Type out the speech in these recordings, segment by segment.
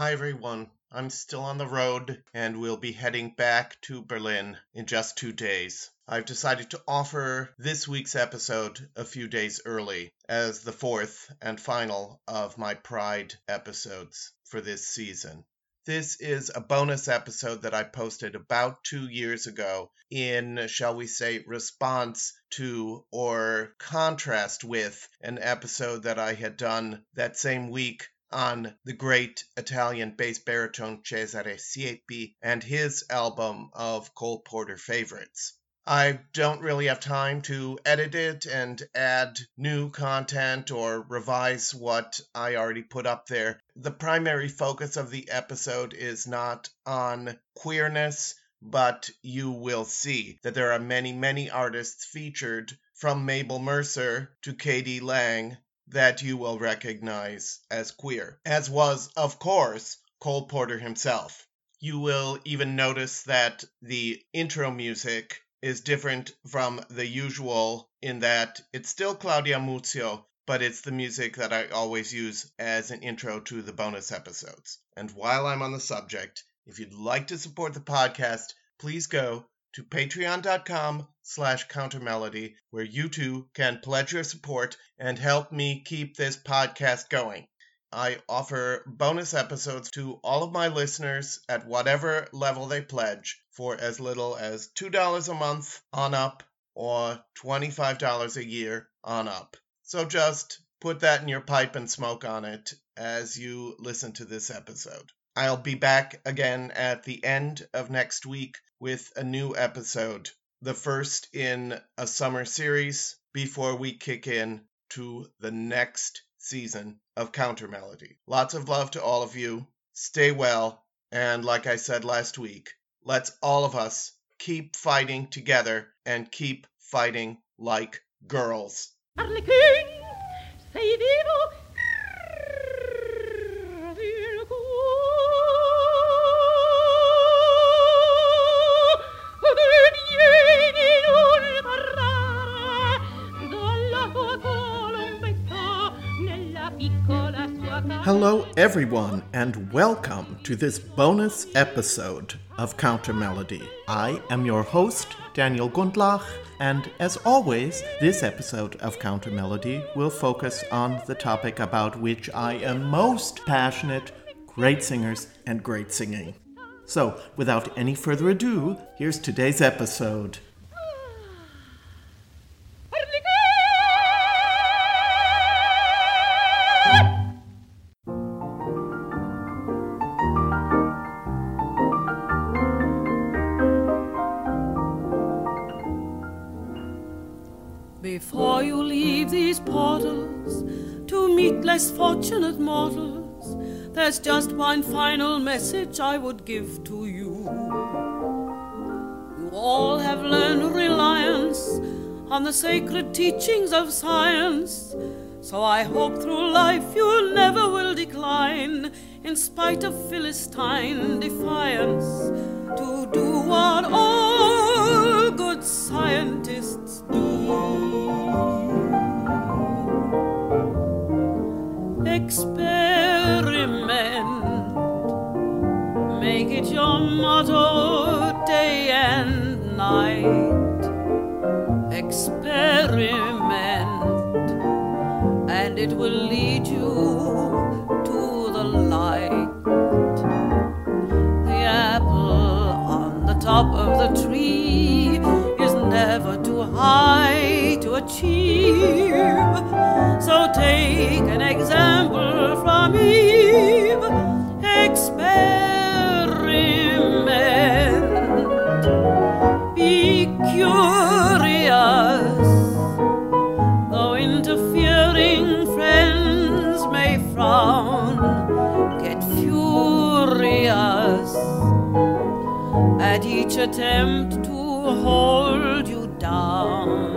Hi, everyone. I'm still on the road and we'll be heading back to Berlin in just two days. I've decided to offer this week's episode a few days early as the fourth and final of my Pride episodes for this season. This is a bonus episode that I posted about two years ago in, shall we say, response to or contrast with an episode that I had done that same week on the great Italian bass baritone Cesare Siepi and his album of Cole Porter favorites. I don't really have time to edit it and add new content or revise what I already put up there. The primary focus of the episode is not on queerness, but you will see that there are many, many artists featured from Mabel Mercer to k.d. lang that you will recognize as queer, as was, of course, Cole Porter himself. You will even notice that the intro music is different from the usual in that it's still Claudia Muzio, but it's the music that I always use as an intro to the bonus episodes. And while I'm on the subject, if you'd like to support the podcast, please go to patreon.com slash countermelody where you too can pledge your support and help me keep this podcast going. I offer bonus episodes to all of my listeners at whatever level they pledge for as little as $2 a month on up or $25 a year on up. So just put that in your pipe and smoke on it as you listen to this episode. I'll be back again at the end of next week with a new episode, the first in a summer series before we kick in to the next season of Countermelody. Lots of love to all of you. Stay well. And like I said last week, let's all of us keep fighting together and keep fighting like girls. Hello, everyone, and welcome to this bonus episode of Countermelody. I am your host, Daniel Gundlach, and as always, this episode of Countermelody will focus on the topic about which I am most passionate great singers and great singing. So, without any further ado, here's today's episode. Just one final message I would give to you. You all have learned reliance on the sacred teachings of science. So I hope through life you never will decline, in spite of Philistine defiance, to do what all good scientists do. It your motto day and night. Experiment, and it will lead you to the light. The apple on the top of the tree is never too high to achieve. So take an example from Eve. Attempt to hold you down.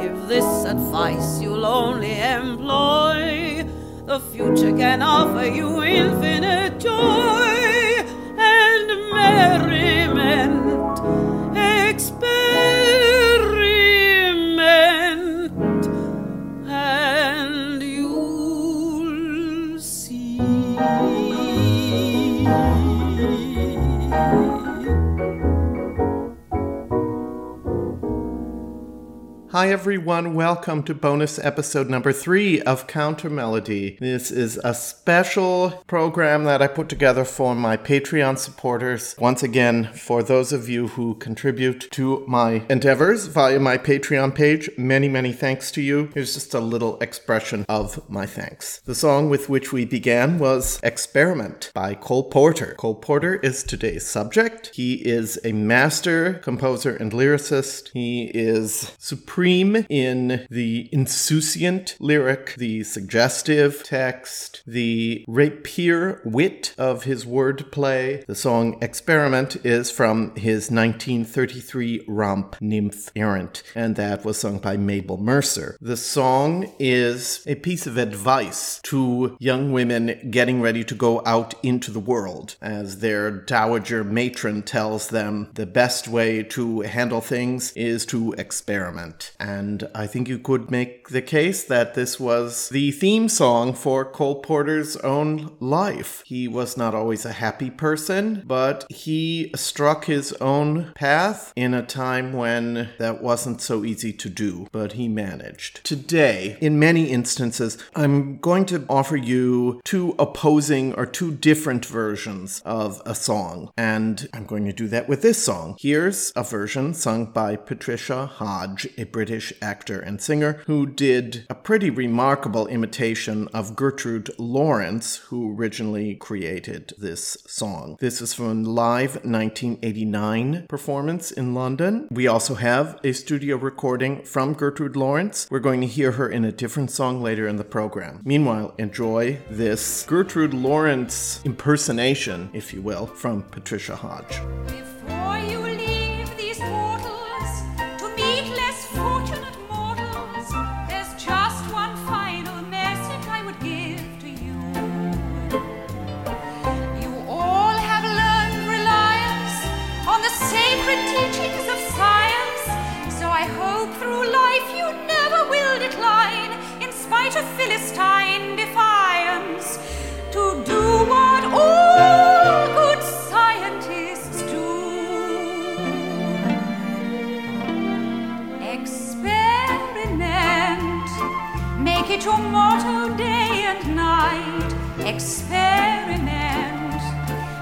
If this advice you'll only employ, the future can offer you infinite joy Hi, everyone. Welcome to bonus episode number three of Countermelody. This is a special program that I put together for my Patreon supporters. Once again, for those of you who contribute to my endeavors via my Patreon page, many, many thanks to you. Here's just a little expression of my thanks. The song with which we began was Experiment by Cole Porter. Cole Porter is today's subject. He is a master composer and lyricist. He is supreme in the insouciant lyric, the suggestive text, the rapier wit of his wordplay. The song Experiment is from his 1933 romp Nymph Errant, and that was sung by Mabel Mercer. The song is a piece of advice to young women getting ready to go out into the world, as their dowager matron tells them the best way to handle things is to experiment. And I think you could make the case that this was the theme song for Cole Porter's own life. He was not always a happy person, but he struck his own path in a time when that wasn't so easy to do, but he managed. Today, in many instances, I'm going to offer you two opposing or two different versions of a song, and I'm going to do that with this song. Here's a version sung by Patricia Hodge, a British actor and singer who did a pretty remarkable imitation of Gertrude Lawrence, who originally created this song. This is from a live 1989 performance in London. We also have a studio recording from Gertrude Lawrence. We're going to hear her in a different song later in the program. Meanwhile, enjoy this Gertrude Lawrence impersonation, if you will, from Patricia Hodge. In Philistine defiance, to do what all good scientists do. Experiment, make it your motto day and night. Experiment,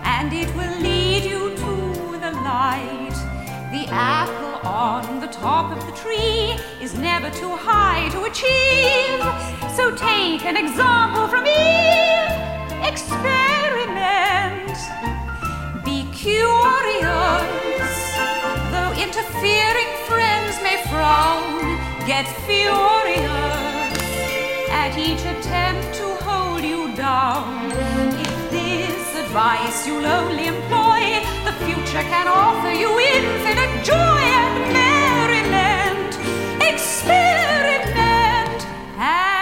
and it will lead you to the light. The apple on the top of the tree is never too high to achieve. So take an example from Eve. Experiment. Be curious, though interfering friends may frown. Get furious at each attempt to hold you down. If this advice you'll only employ, future can offer you infinite joy and merriment. Experiment, and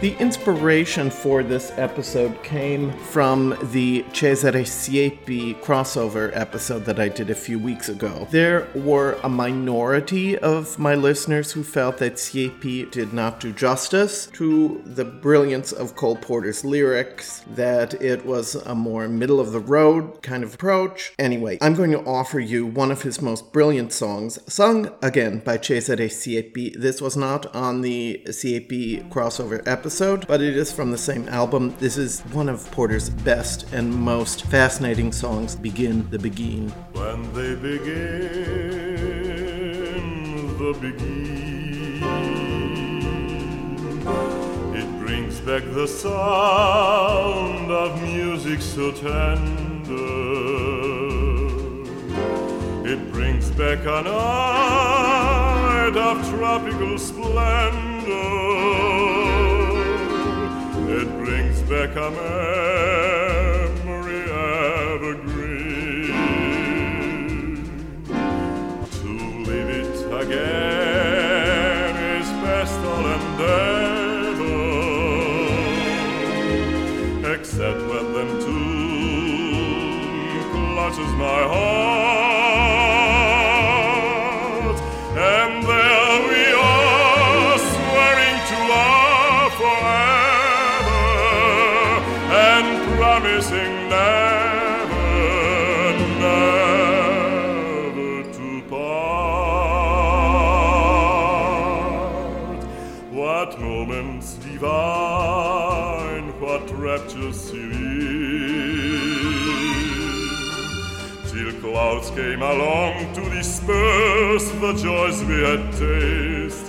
The inspiration for this episode came from the Cesare Siepi crossover episode that I did a few weeks ago. There were a minority of my listeners who felt that Siepi did not do justice to the brilliance of Cole Porter's lyrics, that it was a more middle of the road kind of approach. Anyway, I'm going to offer you one of his most brilliant songs, sung again by Cesare Siepi. This was not on the Siepi crossover episode, but it is from the same album. This is one of Porter's best and most fascinating songs, Begin the Beguine. When they begin, the beguine, it brings back the sound of music so tender. It brings back an night of tropical splendor. It brings back a memory evergreen. To live it again is best all endeavor, except when them tune clutches my heart, clouds came along to disperse the joys we had tasted.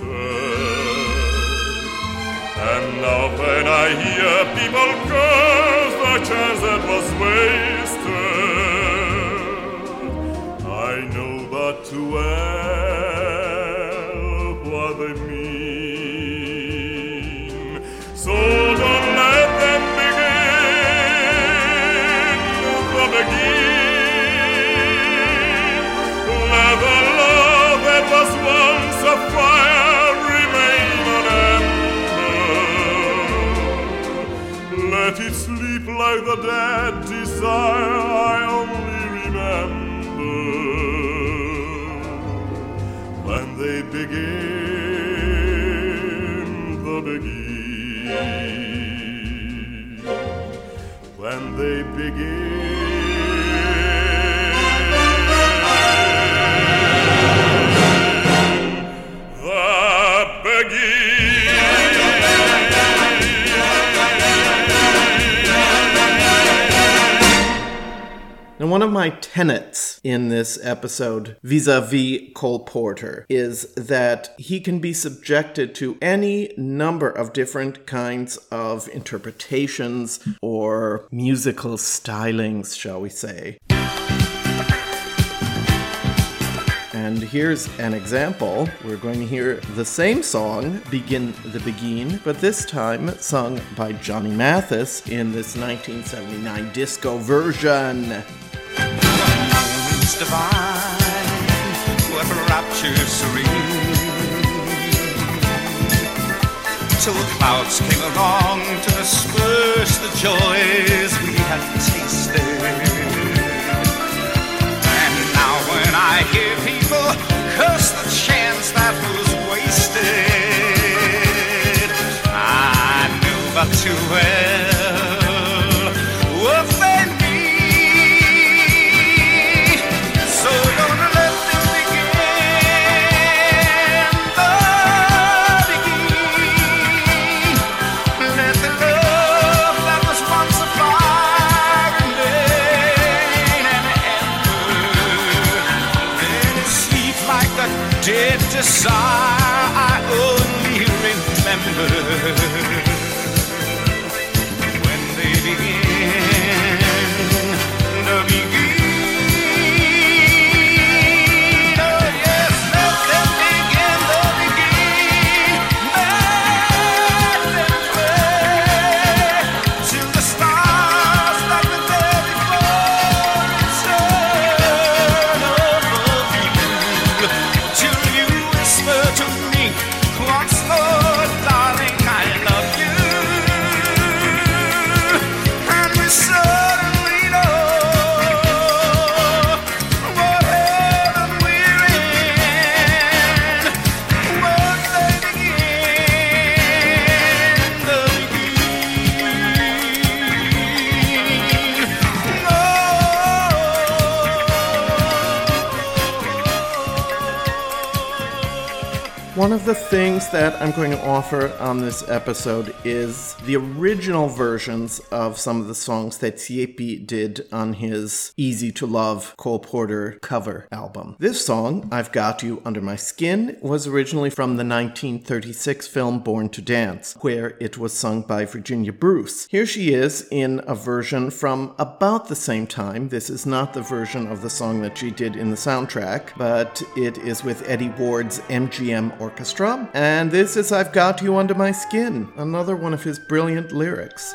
And now when I hear people curse the chance that was wasted, I know but to well like the dead desire I only remember when they begin the beguine. When they begin Now, one of my tenets in this episode vis a vis Cole Porter is that he can be subjected to any number of different kinds of interpretations or musical stylings, shall we say. And here's an example. We're going to hear the same song, Begin the Beguine, but this time sung by Johnny Mathis in this 1979 disco version. Till the clouds came along to disperse the joys we had tasted. And now when I hear people curse the chance that was wasted, I knew but too well dead One of the things that I'm going to offer on this episode is the original versions of some of the songs that Siepi did on his Easy to Love Cole Porter cover album. This song, I've Got You Under My Skin, was originally from the 1936 film Born to Dance, where it was sung by Virginia Bruce. Here she is in a version from about the same time. This is not the version of the song that she did in the soundtrack, but it is with Eddie Ward's MGM Orchestra. And this is I've Got You Under My Skin, another one of his brilliant lyrics.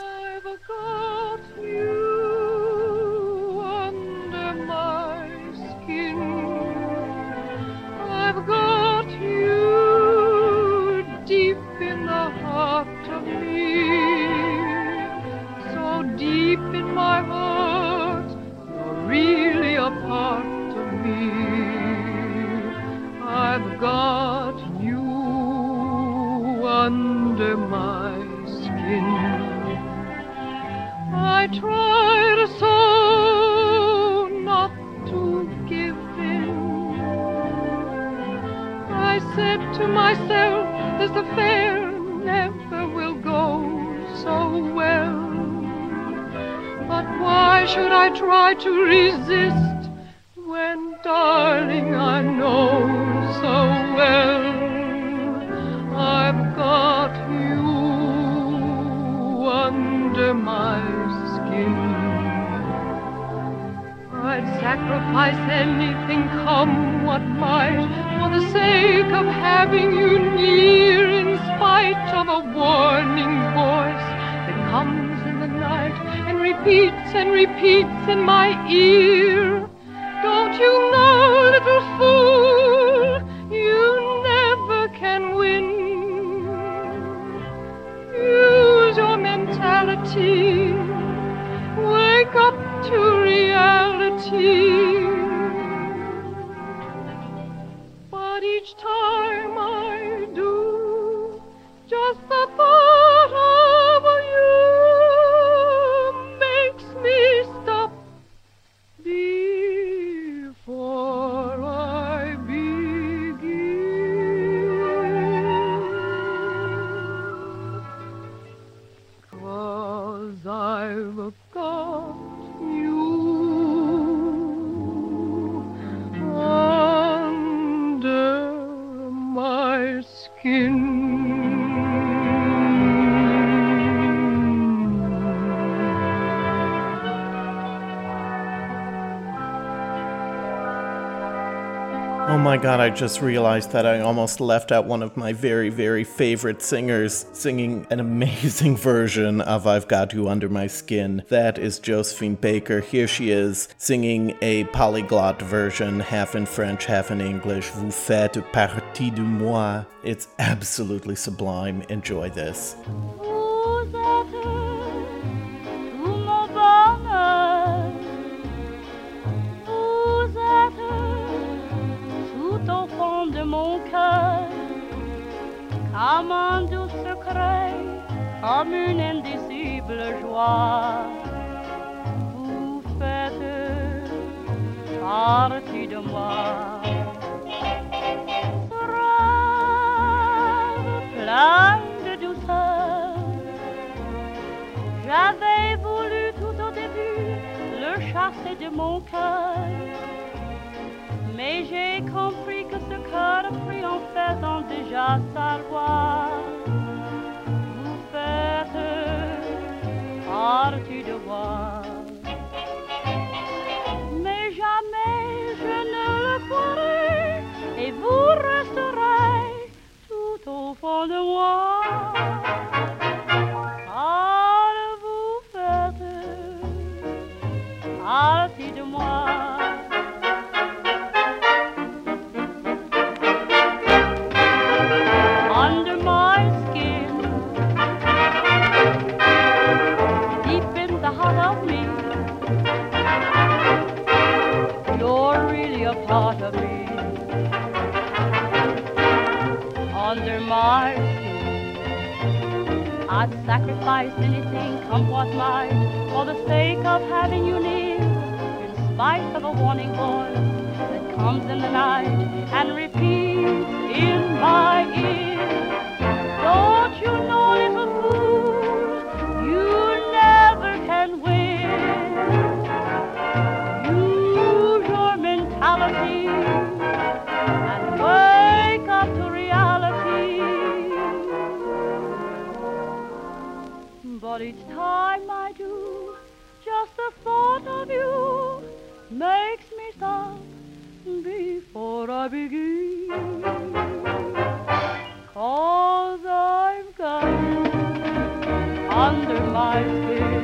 My god, I just realized that I almost left out one of my very, very favorite singers singing an amazing version of I've Got You Under My Skin. That is Josephine Baker. Here she is singing a polyglot version, half in French, half in English. Vous faites partie de moi. It's absolutely sublime. Enjoy this. Comme un doux secret, comme une indicible joie. Vous faites partie de moi. Plein de douceur. J'avais voulu tout au début le chasser de mon cœur. Mais j'ai compris que ce cœur pris en faisant déjà sa loi. Vous faites partie de moi. Mais jamais je ne le croirai et vous resterez tout au fond de moi. I'd sacrifice anything, come what might, for the sake of having you near, in spite of a warning voice that comes in the night and repeats in my ear. Makes me stop before I begin. Cause I've got under my skin.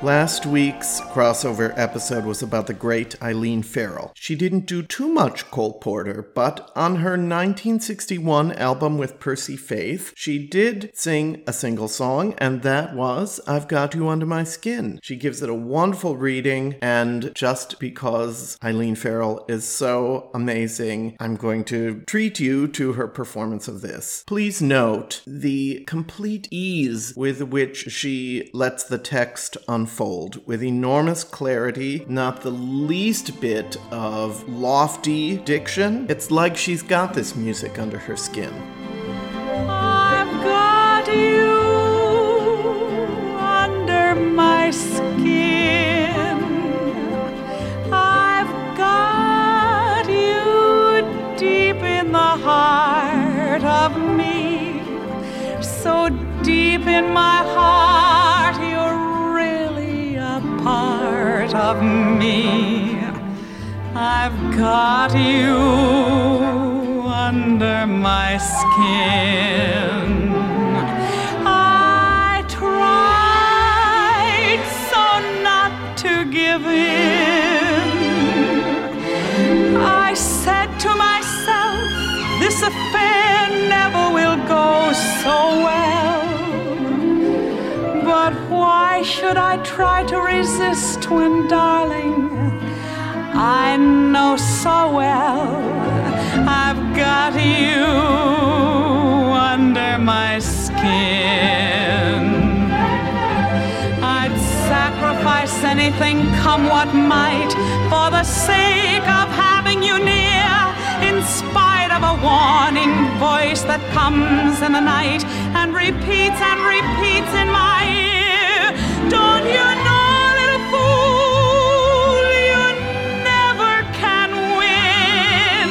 Last week's crossover episode was about the great Eileen Farrell. She didn't do too much Cole Porter, but on her 1961 album with Percy Faith, she did sing a single song, and that was I've Got You Under My Skin. She gives it a wonderful reading, and just because Eileen Farrell is so amazing, I'm going to treat you to her performance of this. Please note the complete ease with which she lets the text unfold with enormous clarity, not the least bit of lofty diction. It's like she's got this music under her skin. I've got you under my skin. I've got you deep in the heart of me. So deep in my heart, part of me. I've got you under my skin. I tried so not to give in. I said to myself, this affair never will go so well. But why should I try to resist when, darling, I know so well I've got you under my skin. I'd sacrifice anything, come what might, for the sake of having you near. In spite of a warning voice that comes in the night and repeats and repeats in my ear. Don't you know, little fool, you never can win.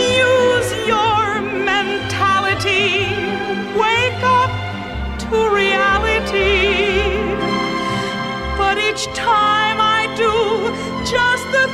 Use your mentality. Wake up to reality. But each time I do, just the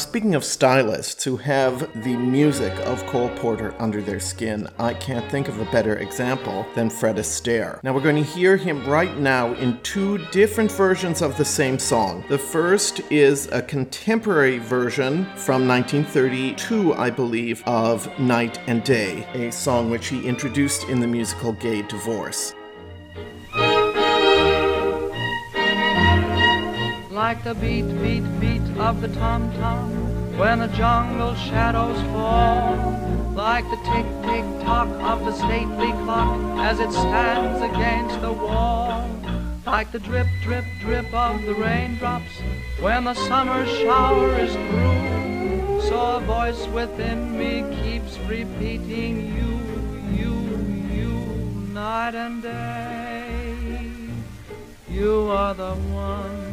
speaking of stylists who have the music of Cole Porter under their skin, I can't think of a better example than Fred Astaire. Now, we're going to hear him right now in two different versions of the same song. The first is a contemporary version from 1932, I believe, of Night and Day, a song which he introduced in the musical Gay Divorce. Like the beat, beat, beat of the tom tom when the jungle shadows fall, like the tick, tick, tock of the stately clock as it stands against the wall, like the drip, drip, drip of the raindrops when the summer shower is through. So a voice within me keeps repeating you, you, you, night and day. You are the one.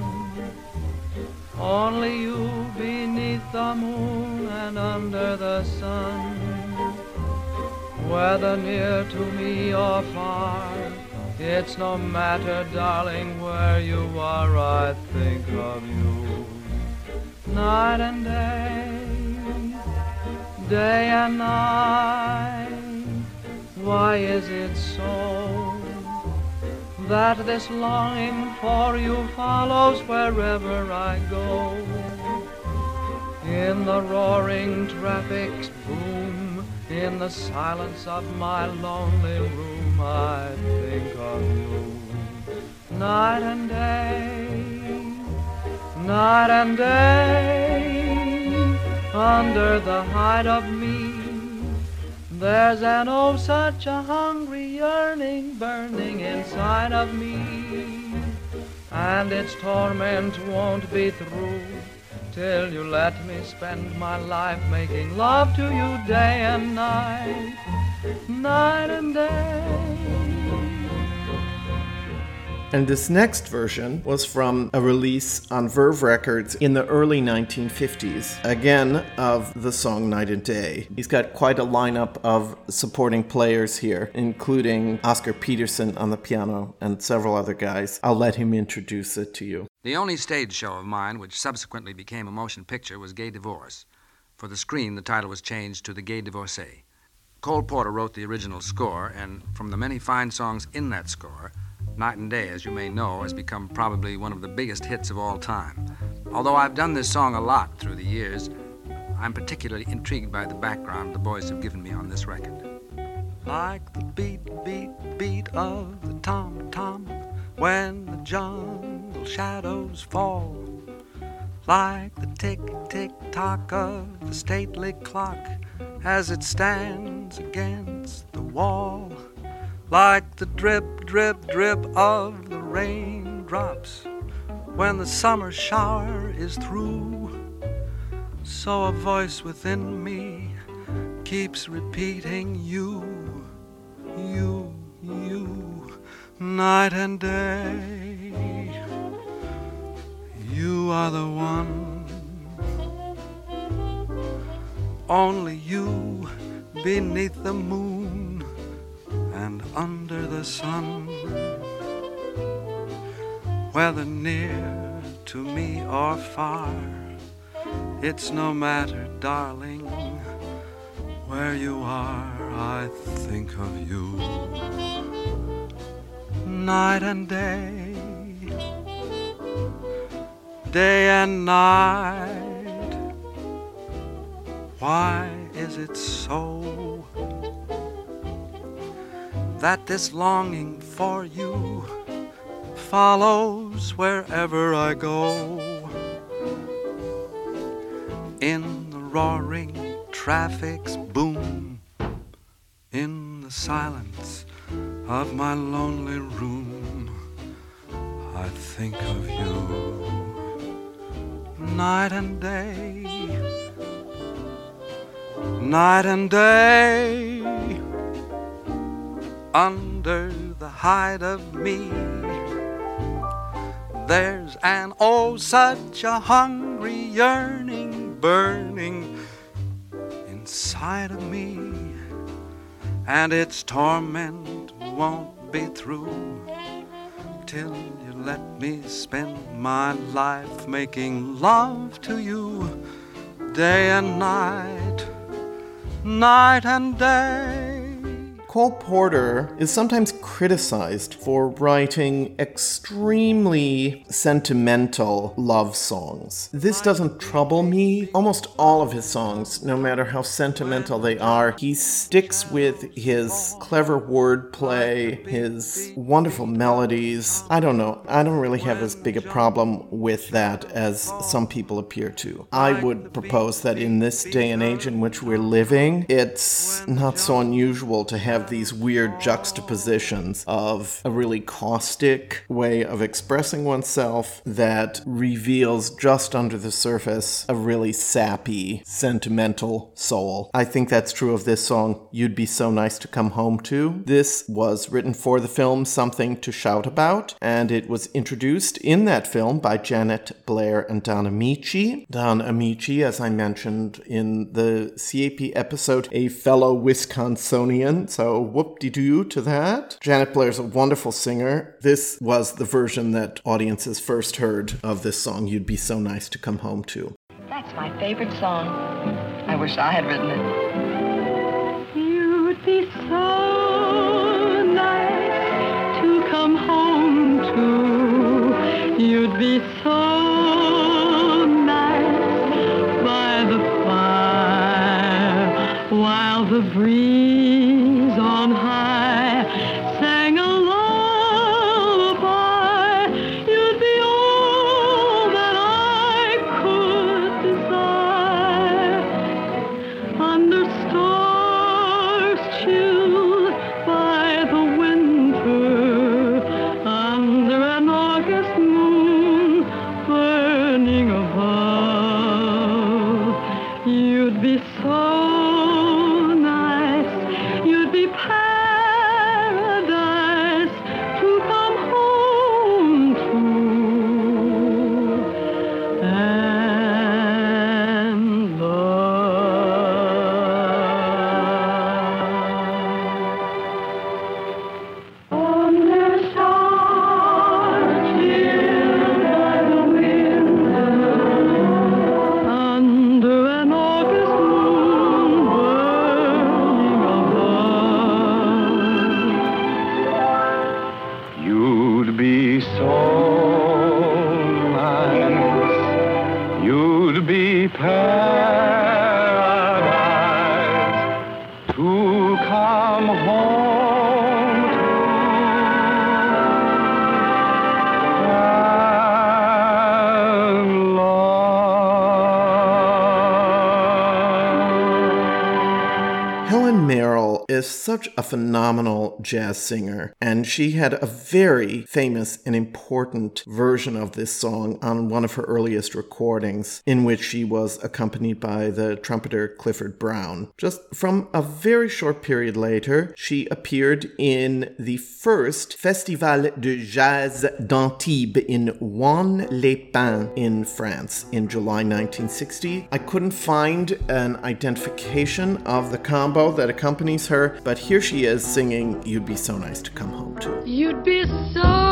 Only you beneath the moon and under the sun. Whether near to me or far, it's no matter, darling, where you are, I think of you. Night and day, day and night, why is it so? That this longing for you follows wherever I go. In the roaring traffic's boom, in the silence of my lonely room, I think of you. Night and day, night and day, under the hide of me. There's an oh such a hungry yearning burning inside of me, and its torment won't be through till you let me spend my life making love to you day and night, night and day. And this next version was from a release on Verve Records in the early 1950s, again of the song Night and Day. He's got quite a lineup of supporting players here, including Oscar Peterson on the piano and several other guys. I'll let him introduce it to you. The only stage show of mine which subsequently became a motion picture was Gay Divorce. For the screen, the title was changed to The Gay Divorcee. Cole Porter wrote the original score, and from the many fine songs in that score, Night and Day, as you may know, has become probably one of the biggest hits of all time. Although I've done this song a lot through the years, I'm particularly intrigued by the background the boys have given me on this record. Like the beat, beat, beat of the tom tom when the jungle shadows fall. Like the tick, tick tock of the stately clock as it stands against the wall. Like the drip, drip, drip of the raindrops when the summer shower is through. So a voice within me keeps repeating you, you, you, night and day. You are the one, only you beneath the moon and under the sun. Whether near to me or far, it's no matter, darling. Where you are, I think of you. Night and day, day and night. Why is it so that this longing for you follows wherever I go? In the roaring traffic's boom, in the silence of my lonely room, I think of you night and day, night and day, under the hide of me. There's an oh, such a hungry yearning burning inside of me, and its torment won't be through till you let me spend my life making love to you day and night, night and day. Cole Porter is sometimes criticized for writing extremely sentimental love songs. This doesn't trouble me. Almost all of his songs, no matter how sentimental they are, he sticks with his clever wordplay, his wonderful melodies. I don't know. I don't really have as big a problem with that as some people appear to. I would propose that in this day and age in which we're living, it's not so unusual to have these weird juxtapositions of a really caustic way of expressing oneself that reveals just under the surface a really sappy, sentimental soul. I think that's true of this song, You'd Be So Nice to Come Home To. This was written for the film Something to Shout About, and it was introduced in that film by Janet Blair and Don Ameche. Don Ameche, as I mentioned in the CAP episode, a fellow Wisconsinian, so whoop de doo to that. Janet Blair's a wonderful singer. This was the version that audiences first heard of this song, You'd Be So Nice to Come Home To. That's my favorite song. I wish I had written it. You'd be so nice to come home to. You'd be so while the breeze on high such a phenomenal jazz singer, and she had a very famous and important version of this song on one of her earliest recordings, in which she was accompanied by the trumpeter Clifford Brown. Just from a very short period later, she appeared in the first Festival de Jazz d'Antibes in Juan-les-Pins in France in July 1960. I couldn't find an identification of the combo that accompanies her, but here she is singing You'd Be So Nice to Come Home To. You'd be so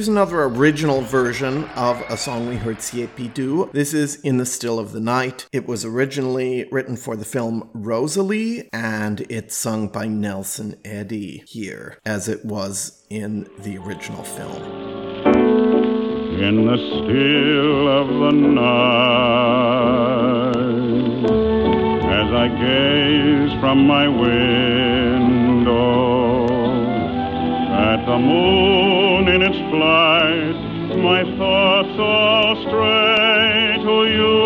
Here's another original version of a song we heard Siepi do. This is In the Still of the Night. It was originally written for the film Rosalie, and it's sung by Nelson Eddy here, as it was in the original film. in the still of the night as I gaze from my window at the moon my thoughts all stray to you.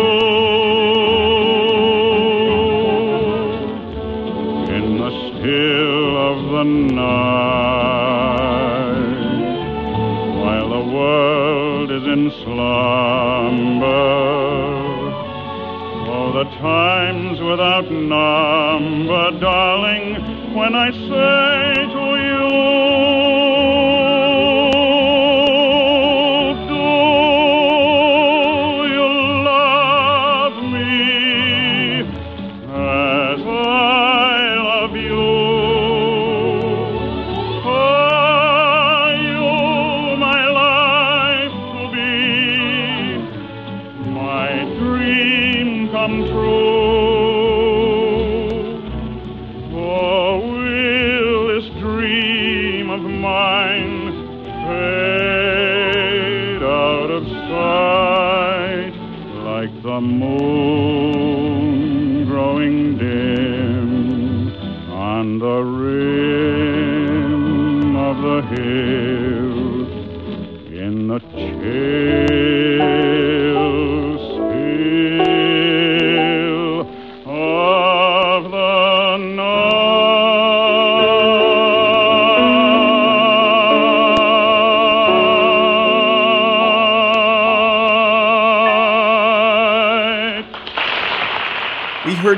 In the still of the night, while the world is in slumber. Oh, the times without number, darling, when I say to you,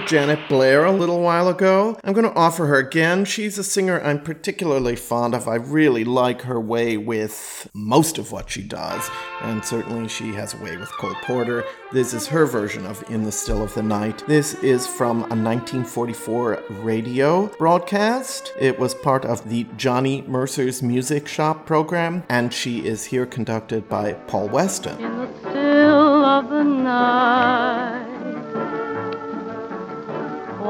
Janet Blair a little while ago. I'm going to offer her again. She's a singer I'm particularly fond of. I really like her way with most of what she does, and certainly she has a way with Cole Porter. This is her version of In the Still of the Night. This is from a 1944 radio broadcast. It was part of the Johnny Mercer's Music Shop program, and she is here conducted by Paul Weston. In the still of the night,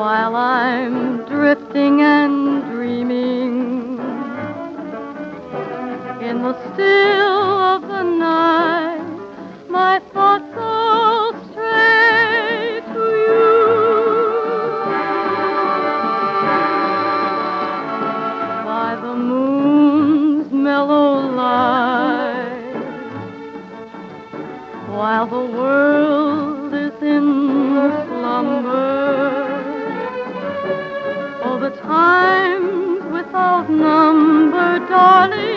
while I'm drifting and dreaming, in the still of the night, my thoughts all stray to you. By the moon's mellow light, while the world times without number, darling,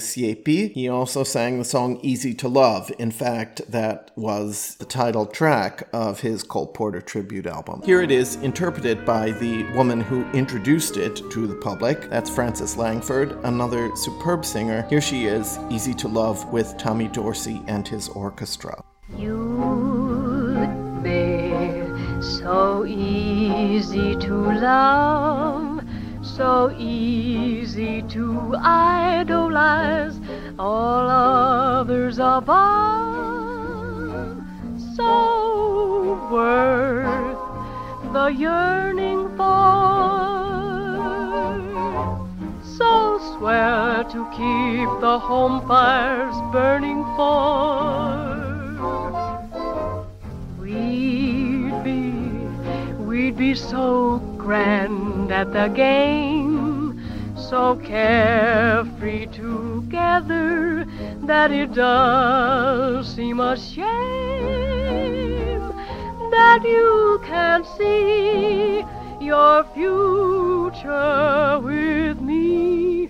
to he also sang the song Easy to Love. In fact, that was the title track of his Cole Porter tribute album. Here it is, interpreted by the woman who introduced it to the public. That's Frances Langford, another superb singer. Here she is, Easy to Love, with Tommy Dorsey and his orchestra. You'd be so easy to love, so easy to idolize all others above, so worth the yearning for. So swear to keep the home fires burning for. We'd be, we'd be so grand at the game, so carefree together that it does seem a shame that you can't see your future with me.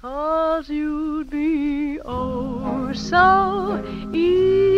Cause you'd be oh so easy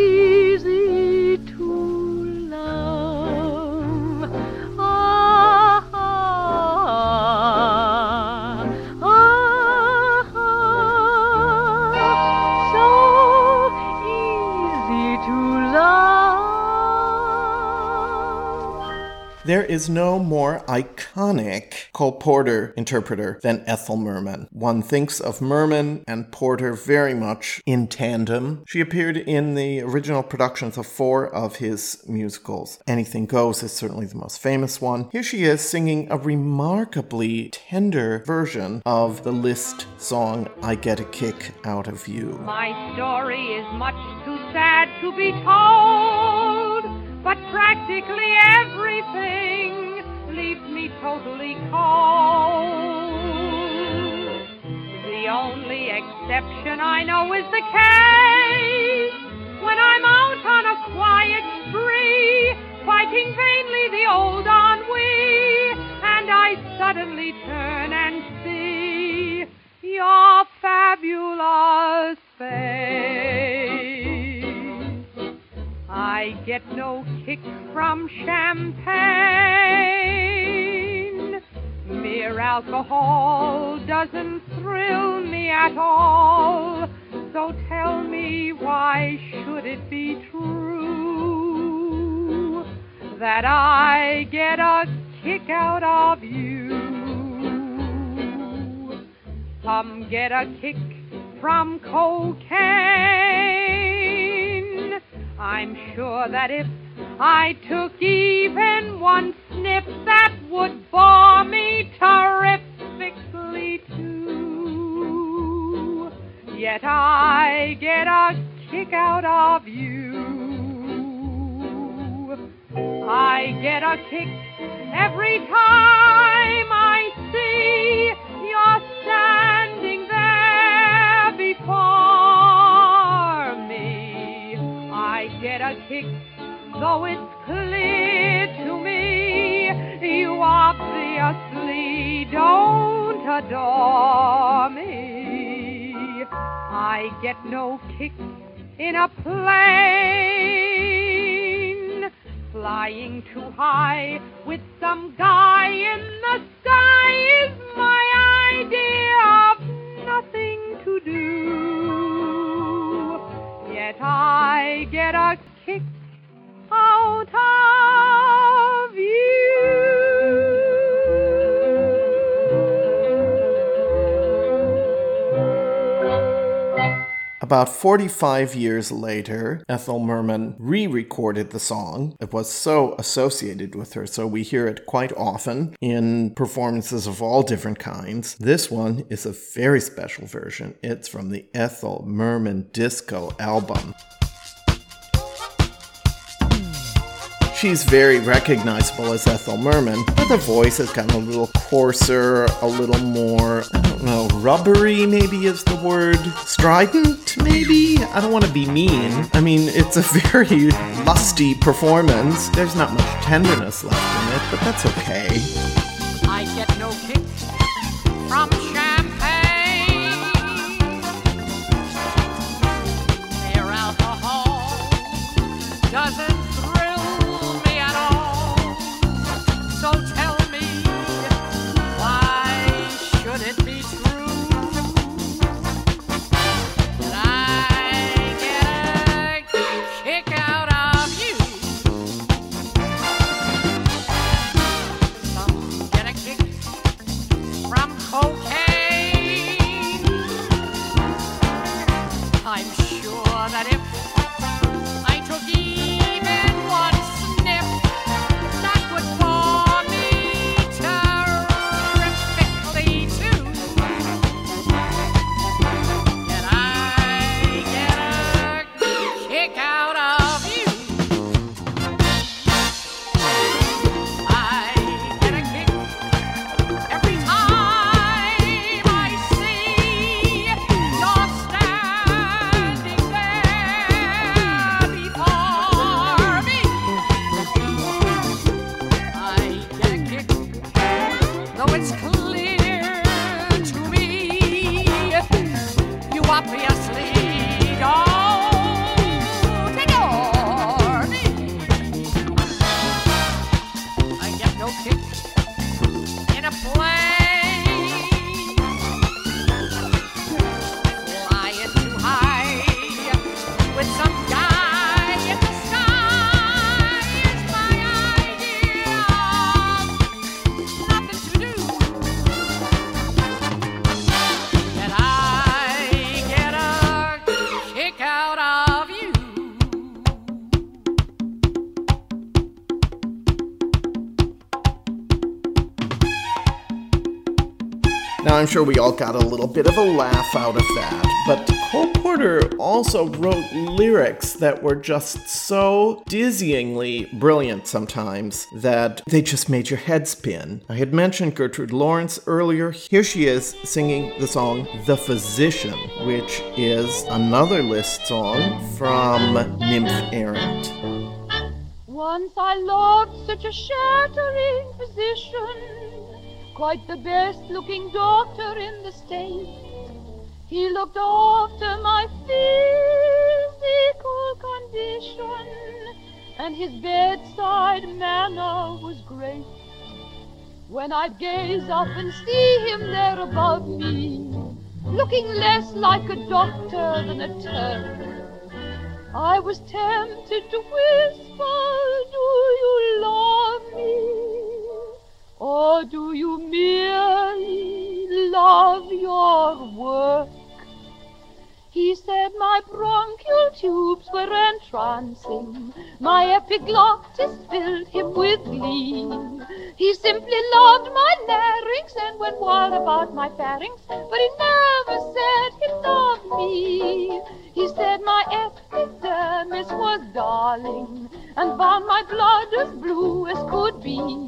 There is no more iconic Cole Porter interpreter than Ethel Merman. One thinks of Merman and Porter very much in tandem. She appeared in the original productions of four of his musicals. Anything Goes is certainly the most famous one. Here she is singing a remarkably tender version of the list song I Get a Kick Out of You. My story is much too sad to be told, but practically everything leaves me totally cold. The only exception I know is the case when I'm out on a quiet spree, fighting vainly the old ennui, and I suddenly turn and see your fabulous face. I get no kick from champagne. Mere alcohol doesn't thrill me at all. So tell me why should it be true that I get a kick out of you? Some get a kick from cocaine. I'm sure that if I took even one sniff, that would bore me terrifically too. Yet I get a kick out of you. I get a kick every time I see you're standing there before kick, though it's clear to me you obviously don't adore me. I get no kick in a plane, flying too high with some guy in the sky is my idea of nothing to do. Yet I get a kick out of About 45 years later, Ethel Merman re recorded the song. It was so associated with her, so we hear it quite often in performances of all different kinds. This one is a very special version. It's from the Ethel Merman Disco album. She's very recognizable as Ethel Merman, but the voice kind of a little coarser, a little more, I don't know, rubbery maybe is the word. Strident, maybe? I don't want to be mean. I mean, it's a very lusty performance. There's not much tenderness left in it, but that's okay. I get no kick from I'm sure we all got a little bit of a laugh out of that, but Cole Porter also wrote lyrics that were just so dizzyingly brilliant sometimes that they just made your head spin. I had mentioned Gertrude Lawrence earlier. Here she is singing the song The Physician, which is another list song from Nymph Errant. Once I loved such a shattering physician, quite the best looking doctor in the state. He looked after my physical condition, and his bedside manner was great. When I'd gaze up and see him there above me, looking less like a doctor than a Turk, I was tempted to whisper, Do you love me? Or do you merely love your work? He said my bronchial tubes were entrancing, my epiglottis filled him with glee. He simply loved my larynx and went wild about my pharynx, but he never said he loved me. He said my epidermis was darling and found my blood as blue as could be.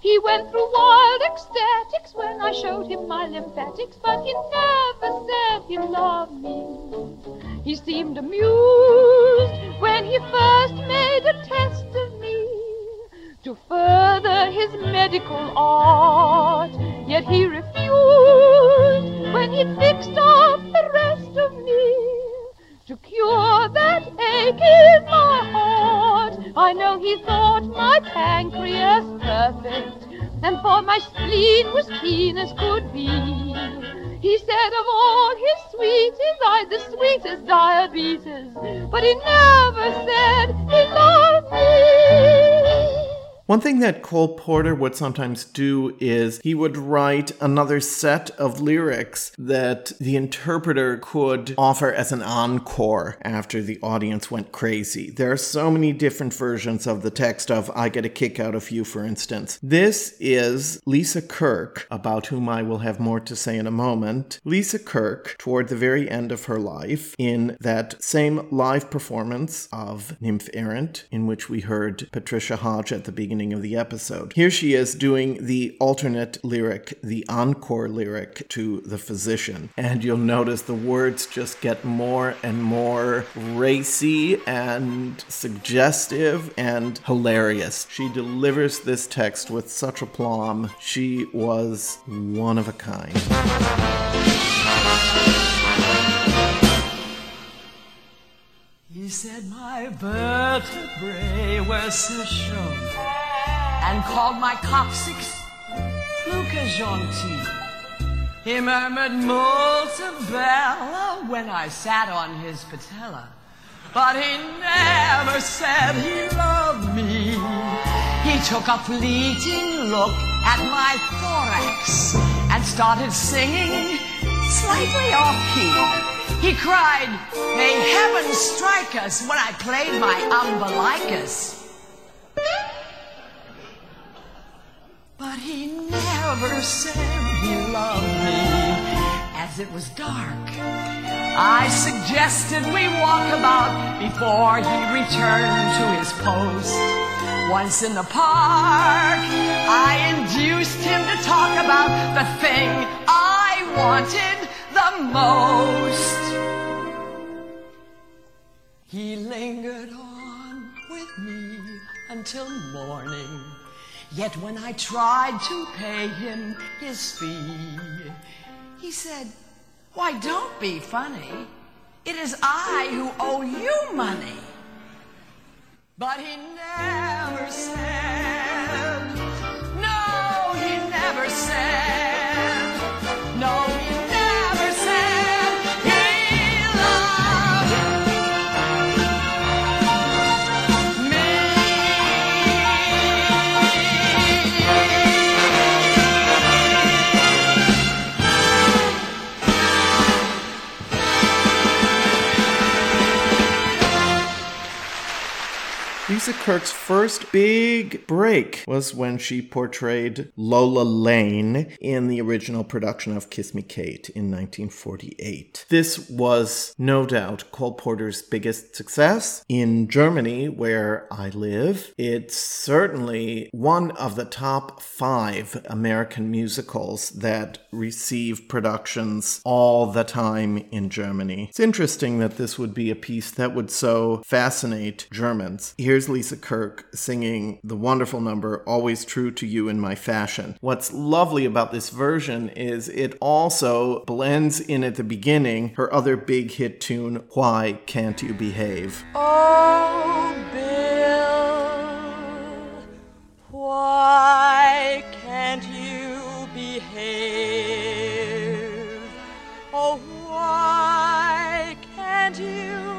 He went through wild ecstatics when I showed him my lymphatics, but he never said he loved me. He seemed amused when he first made a test of me to further his medical art, yet he refused when he'd fixed up the rest of me to cure that ache in my heart. I know he thought my pancreas perfect, and for my spleen was keen as could be. He said of all his sweeties, I'd the sweetest diabetes, but he never said he loved me. One thing that Cole Porter would sometimes do is he would write another set of lyrics that the interpreter could offer as an encore after the audience went crazy. There are so many different versions of the text of I Get a Kick Out of You, for instance. This is Lisa Kirk, about whom I will have more to say in a moment. Lisa Kirk, toward the very end of her life, in that same live performance of Nymph Errant, in which we heard Patricia Hodge at the beginning of the episode. Here she is doing the alternate lyric, the encore lyric to The Physician. And you'll notice the words just get more and more racy and suggestive and hilarious. She delivers this text with such aplomb. She was one of a kind. He said my vertebrae were so shown and called my coccyx Luca Gentil. He murmured molto bella when I sat on his patella, but he never said he loved me. He took a fleeting look at my thorax and started singing slightly off key. He cried, May heaven strike us when I played my umbilicus. But he never said he loved me as it was dark. I suggested we walk about before he returned to his post. Once in the park, I induced him to talk about the thing I wanted the most. He lingered on with me until morning. Yet when I tried to pay him his fee, he said, Why, don't be funny. It is I who owe you money. But he never said, No, he never said, Lisa Kirk's first big break was when she portrayed Lois Lane in the original production of Kiss Me Kate in 1948. This was no doubt Cole Porter's biggest success. In Germany, where I live, it's certainly one of the top five American musicals that receive productions all the time in Germany. It's interesting that this would be a piece that would so fascinate Germans. Here's Lisa Kirk singing the wonderful number Always True to You in My Fashion. What's lovely about this version is it also blends in at the beginning her other big hit tune, Why Can't You Behave? Oh, Bill, why can't you behave? Oh, why can't you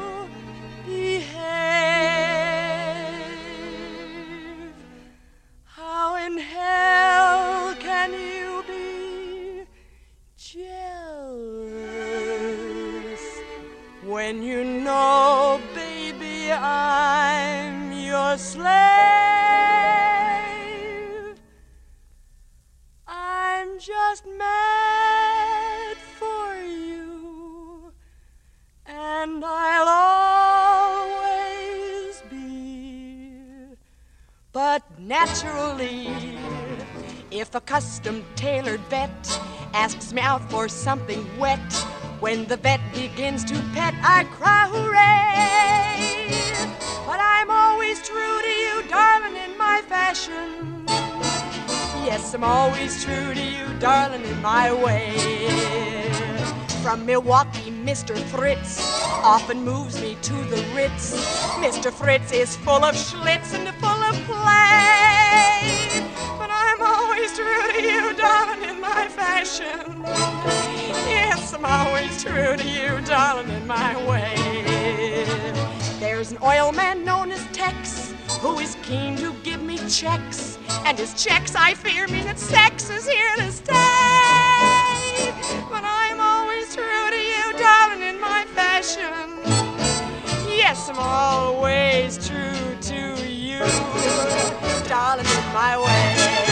when you know, baby, I'm your slave? I'm just mad for you, and I'll always be. But naturally, if a custom tailored vet asks me out for something wet, when the vet begins to pet, I cry hooray! But I'm always true to you, darling, in my fashion. Yes, I'm always true to you, darling, in my way. From Milwaukee, Mr. Fritz often moves me to the Ritz. Mr. Fritz is full of schlitz and full of play. But I'm always true to you, darling, in my fashion. I'm always true to you, darling, in my way. There's an oil man known as Tex who is keen to give me checks. And his checks, I fear, mean that sex is here to stay. But I'm always true to you, darling, in my fashion. Yes, I'm always true to you, darling, in my way.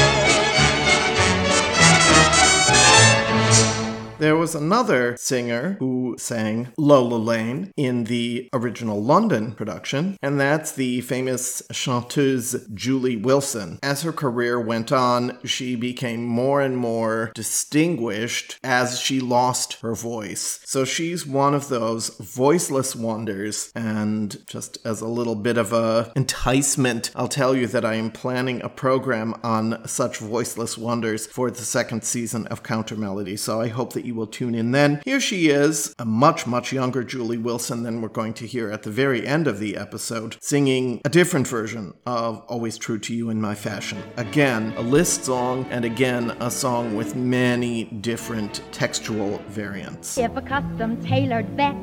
There was another singer who sang Lois Lane in the original London production, and that's the famous chanteuse Julie Wilson. As her career went on, she became more and more distinguished as she lost her voice. So she's one of those voiceless wonders, and just as a little bit of a enticement, I'll tell you that I am planning a program on such voiceless wonders for the second season of Countermelody. So I hope that you will tune in then. Here she is, a much, much younger Julie Wilson than we're going to hear at the very end of the episode, singing a different version of Always True to You in My Fashion. Again, a list song, and again, a song with many different textual variants. If a custom tailored vet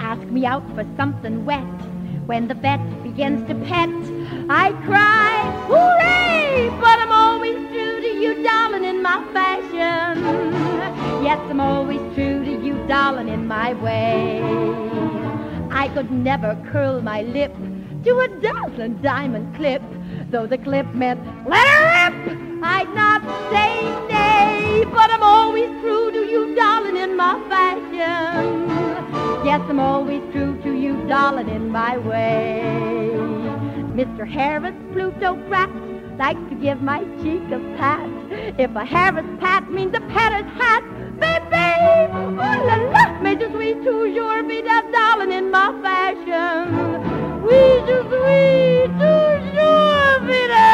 asks me out for something wet, when the vet begins to pet, I cry, hooray! But I'm you, darling, in my fashion. Yes, I'm always true to you, darling, in my way. I could never curl my lip to a dazzling diamond clip, though the clip meant let her rip. I'd not say nay, but I'm always true to you, darling, in my fashion. Yes, I'm always true to you, darling, in my way. Mr. Harris, plutocrat, likes to give my cheek a pat. If a Harris pat means a patter's hat, baby, ooh la la, mais je suis toujours fidèle, darling, in my fashion. Oui, je suis toujours fidèle,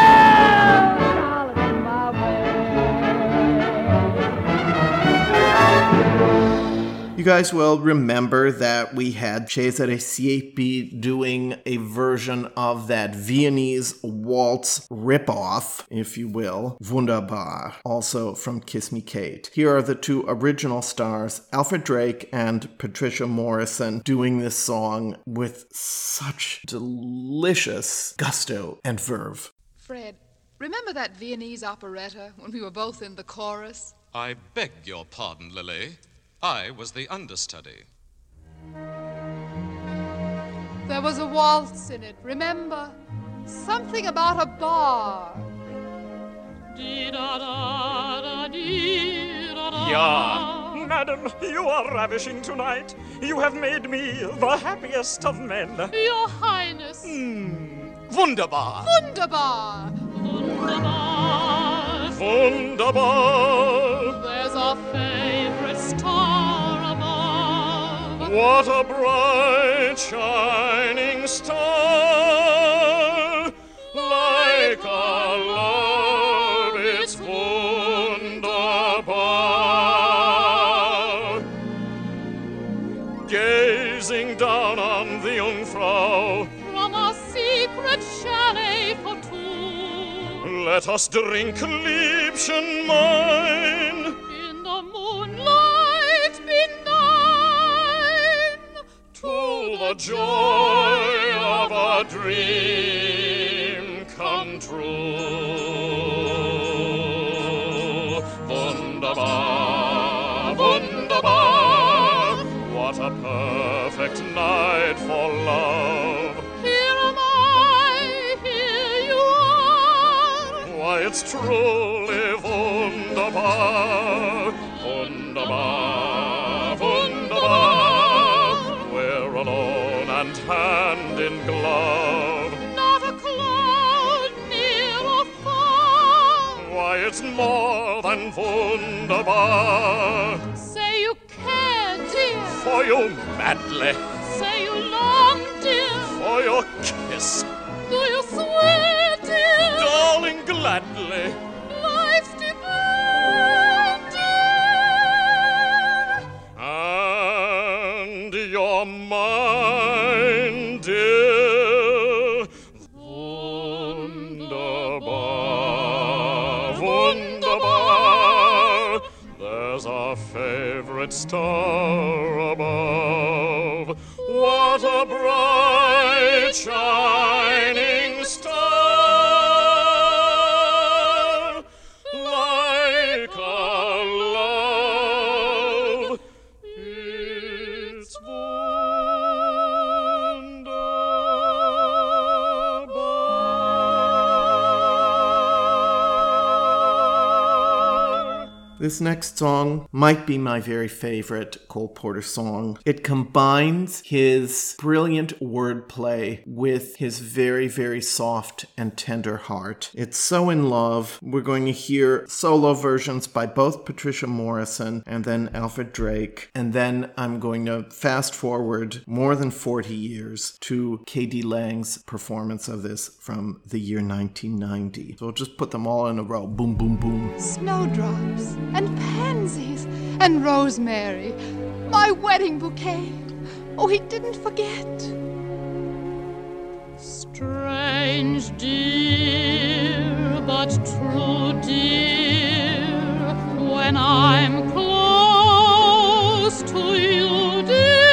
You guys will remember that we had Cesare Siepi doing a version of that Viennese waltz ripoff, if you will, Wunderbar, also from Kiss Me Kate. Here are the two original stars, Alfred Drake and Patricia Morison, doing this song with such delicious gusto and verve. Fred, remember that Viennese operetta when we were both in the chorus? I beg your pardon, Lily. I was the understudy. There was a waltz in it, remember? Something about a bar. Yeah. Madam, you are ravishing tonight. You have made me the happiest of men. Your Highness. Hmm, Wunderbar. Wunderbar. Wunderbar. Wunderbar. There's a favorite star above. What a bright shining star. Like a love, it's wunderbar. Gazing down on the Jungfrau, From a secret chalet for two. let us drink Liebchen mine. To the joy of a dream come true. Wunderbar, wunderbar, what a perfect night for love. Here am I, here you are. Why, it's truly wunderbar, wunderbar, alone and hand in glove. Not a cloud near or far. Why, it's more than wunderbar. Say you care, dear. For you madly, Say you long, dear. for your kiss, Do you swear, dear? darling, gladly. Star above. What a bright shining This next song might be my very favorite Cole Porter song. It combines his brilliant wordplay with his very, very soft and tender heart. It's so in love. We're going to hear solo versions by both Patricia Morison and then Alfred Drake. And then I'm going to fast forward more than 40 years to K.D. Lang's performance of this from the year 1990. So I'll just put them all in a row. Boom, boom, boom. Snowdrops and pansies and rosemary. My wedding bouquet. Oh, he didn't forget. Strange, dear, but true, dear. When I'm close to you, dear,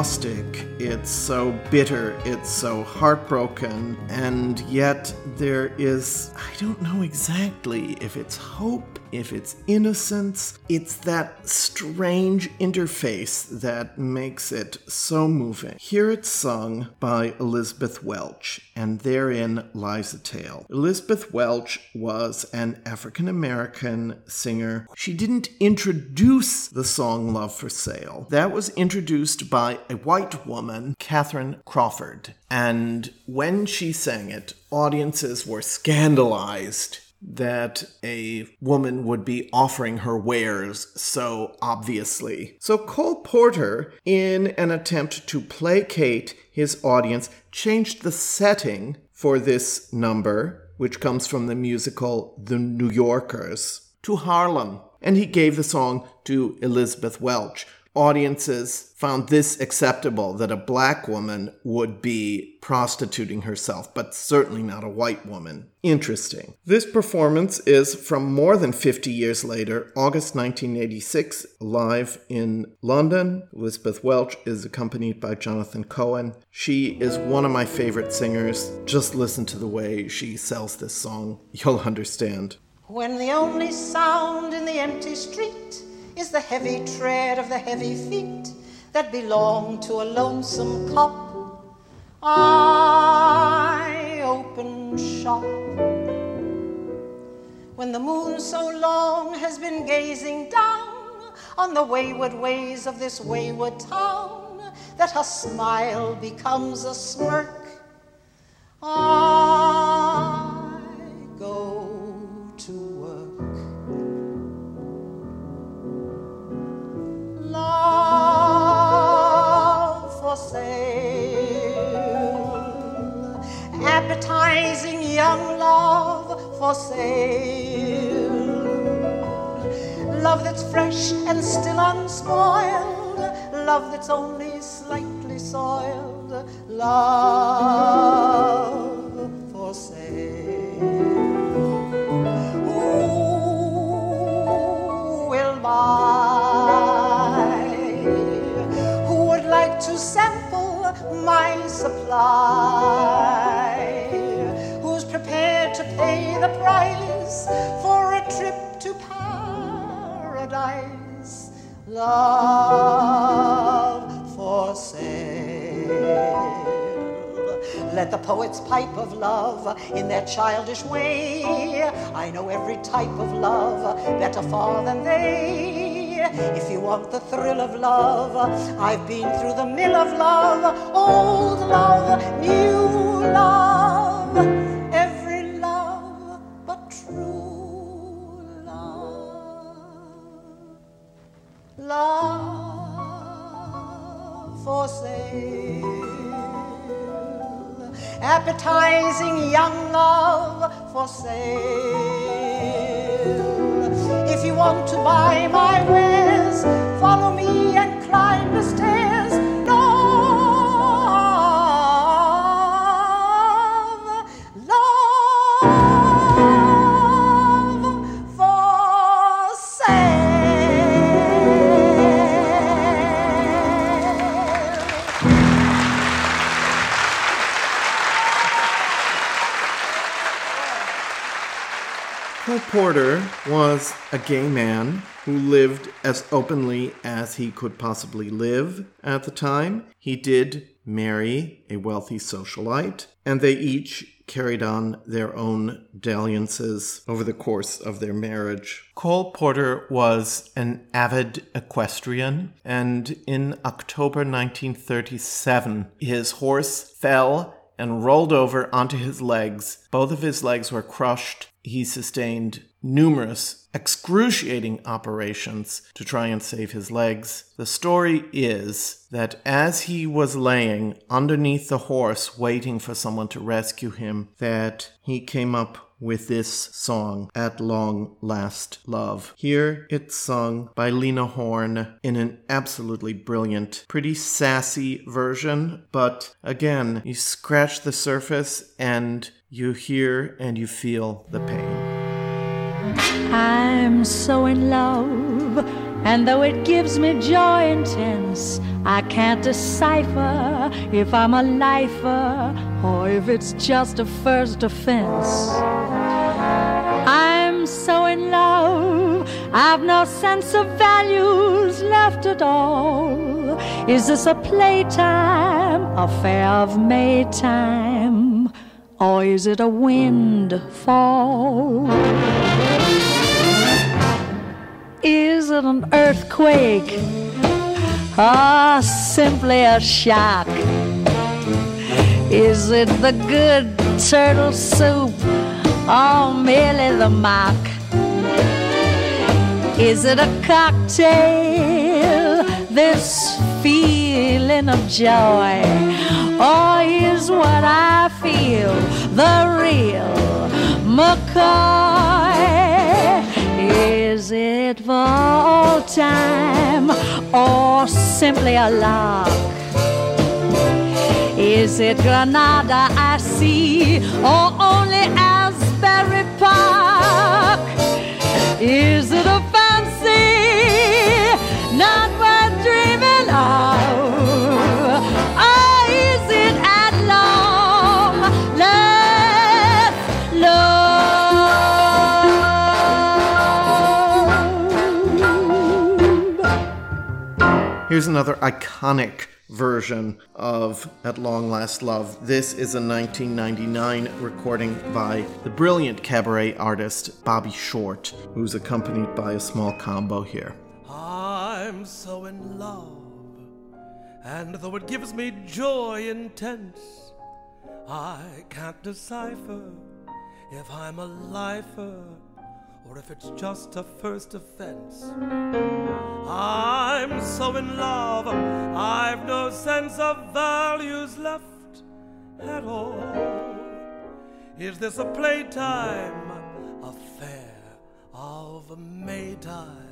caustic, it's so bitter, it's so heartbroken, and yet there is, I don't know exactly if it's hope, if it's innocence. It's that strange interface that makes it so moving. Here it's sung by Elizabeth Welch, and therein lies a tale. Elizabeth Welch was an African American singer. She didn't introduce the song Love for Sale. That was introduced by a white woman, Kathryn Crawford. And when she sang it, audiences were scandalized that a woman would be offering her wares so obviously. So Cole Porter, in an attempt to placate his audience, changed the setting for this number, which comes from the musical The New Yorkers, to Harlem. And he gave the song to Elizabeth Welch. Audiences found this acceptable that a black woman would be prostituting herself, but certainly not a white woman. Interesting. This performance is from more than 50 years later, August 1986, live in London. Elizabeth Welch is accompanied by Jonathan Cohen. She is one of my favorite singers. Just listen to the way she sells this song. You'll understand. When the only sound in the empty street is the heavy tread of the heavy feet that belong to a lonesome cop. I open shop when the moon so long has been gazing down on the wayward ways of this wayward town that her smile becomes a smirk. I go appetizing young love for sale. Love that's fresh and still unspoiled, love that's only slightly soiled, love for sale. Who will buy? Who would like to sample my supply? Pay the price for a trip to paradise? Love for sale. Let the poets pipe of love in their childish way. I know every type of love better far than they. If you want the thrill of love, I've been through the mill of love, old love, new love, Love for sale appetizing young love for sale. If you want to buy my wares, follow me and climb the stairs. Porter was a gay man who lived as openly as he could possibly live at the time. He did marry a wealthy socialite, and they each carried on their own dalliances over the course of their marriage. Cole Porter was an avid equestrian, and in October 1937, his horse fell and rolled over onto his legs. Both of his legs were crushed. He sustained numerous excruciating operations to try and save his legs. The story is that as he was laying underneath the horse waiting for someone to rescue him, that he came up with this song, At Long Last Love. Here it's sung by Lena Horne in an absolutely brilliant, pretty sassy version, but again, you scratch the surface and you hear and you feel the pain. I'm so in love, and though it gives me joy intense, I can't decipher if I'm a lifer or if it's just a first offense. I'm so in love, I've no sense of values left at all. Is this a playtime, affair of Maytime, or is it a windfall? Is it an earthquake? Ah, simply a shock. Is it the good turtle soup or merely the mock? Is it a cocktail, this feeling of joy? Or is what I feel the real McCoy? Is it for all time or simply a lark? Is it Granada I see or only Asbury Park? Is it a fancy not worth dreaming of? Here's another iconic version of At Long Last Love. This is a 1999 recording by the brilliant cabaret artist Bobby Short, who's accompanied by a small combo here. I'm so in love, and though it gives me joy intense, I can't decipher if I'm a lifer or if it's just a first offense. I'm so in love, I've no sense of values left at all. Is this a playtime affair of Maytime?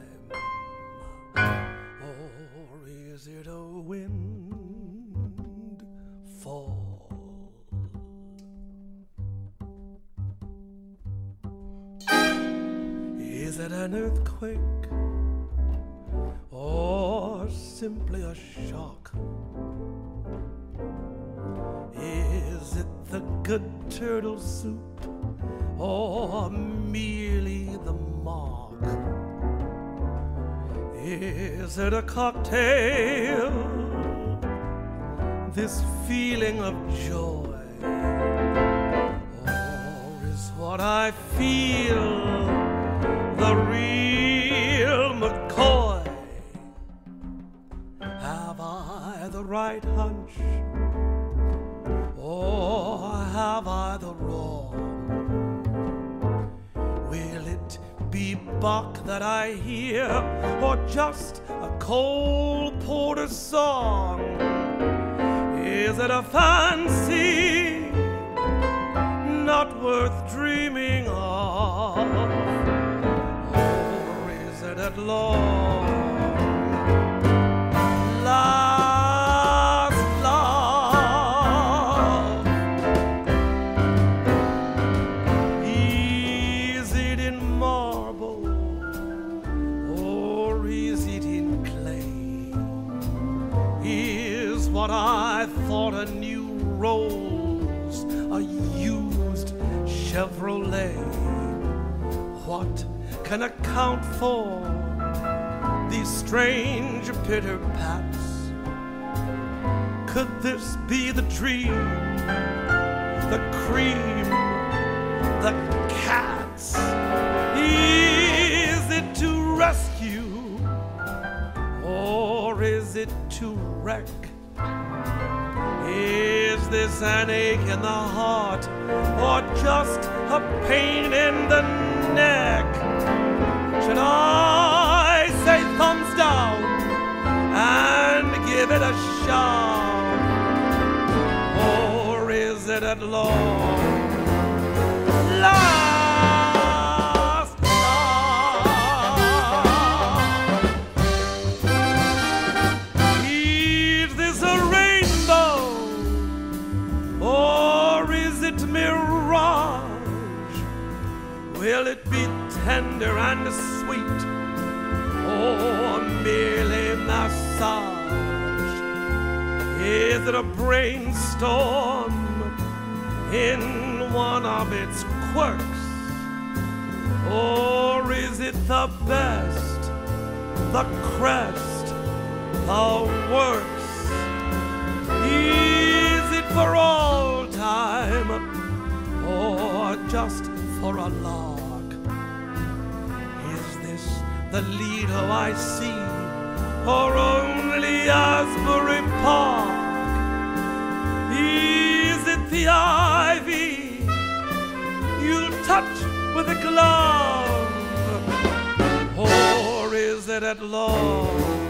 Or is it a windfall? Is it an earthquake or simply a shock? Is it the good turtle soup or merely the mock? Is it a cocktail? This feeling of joy? Or is what I feel the real McCoy? Have I the right hunch? Or have I the wrong? Will it be Bach that I hear, or just a Cole Porter song? Is it a fancy not worth dreaming of? At long can account for these strange pitter pats? Could this be the dream, the cream, the cats? Is it to rescue or is it to wreck? Is this an ache in the heart or just a pain in the neck? Should I say thumbs down and give it a shove? Or is it at long last? Is this a rainbow or is it mirage? Will it be tender and sweet or merely massage? Is it a brainstorm in one of its quirks? Or is it the best, the crest, the works? Is it for all time or just for a lark? The Lido I see or only Asbury Park? Is it the ivy you touch with a glove? Or is it at long?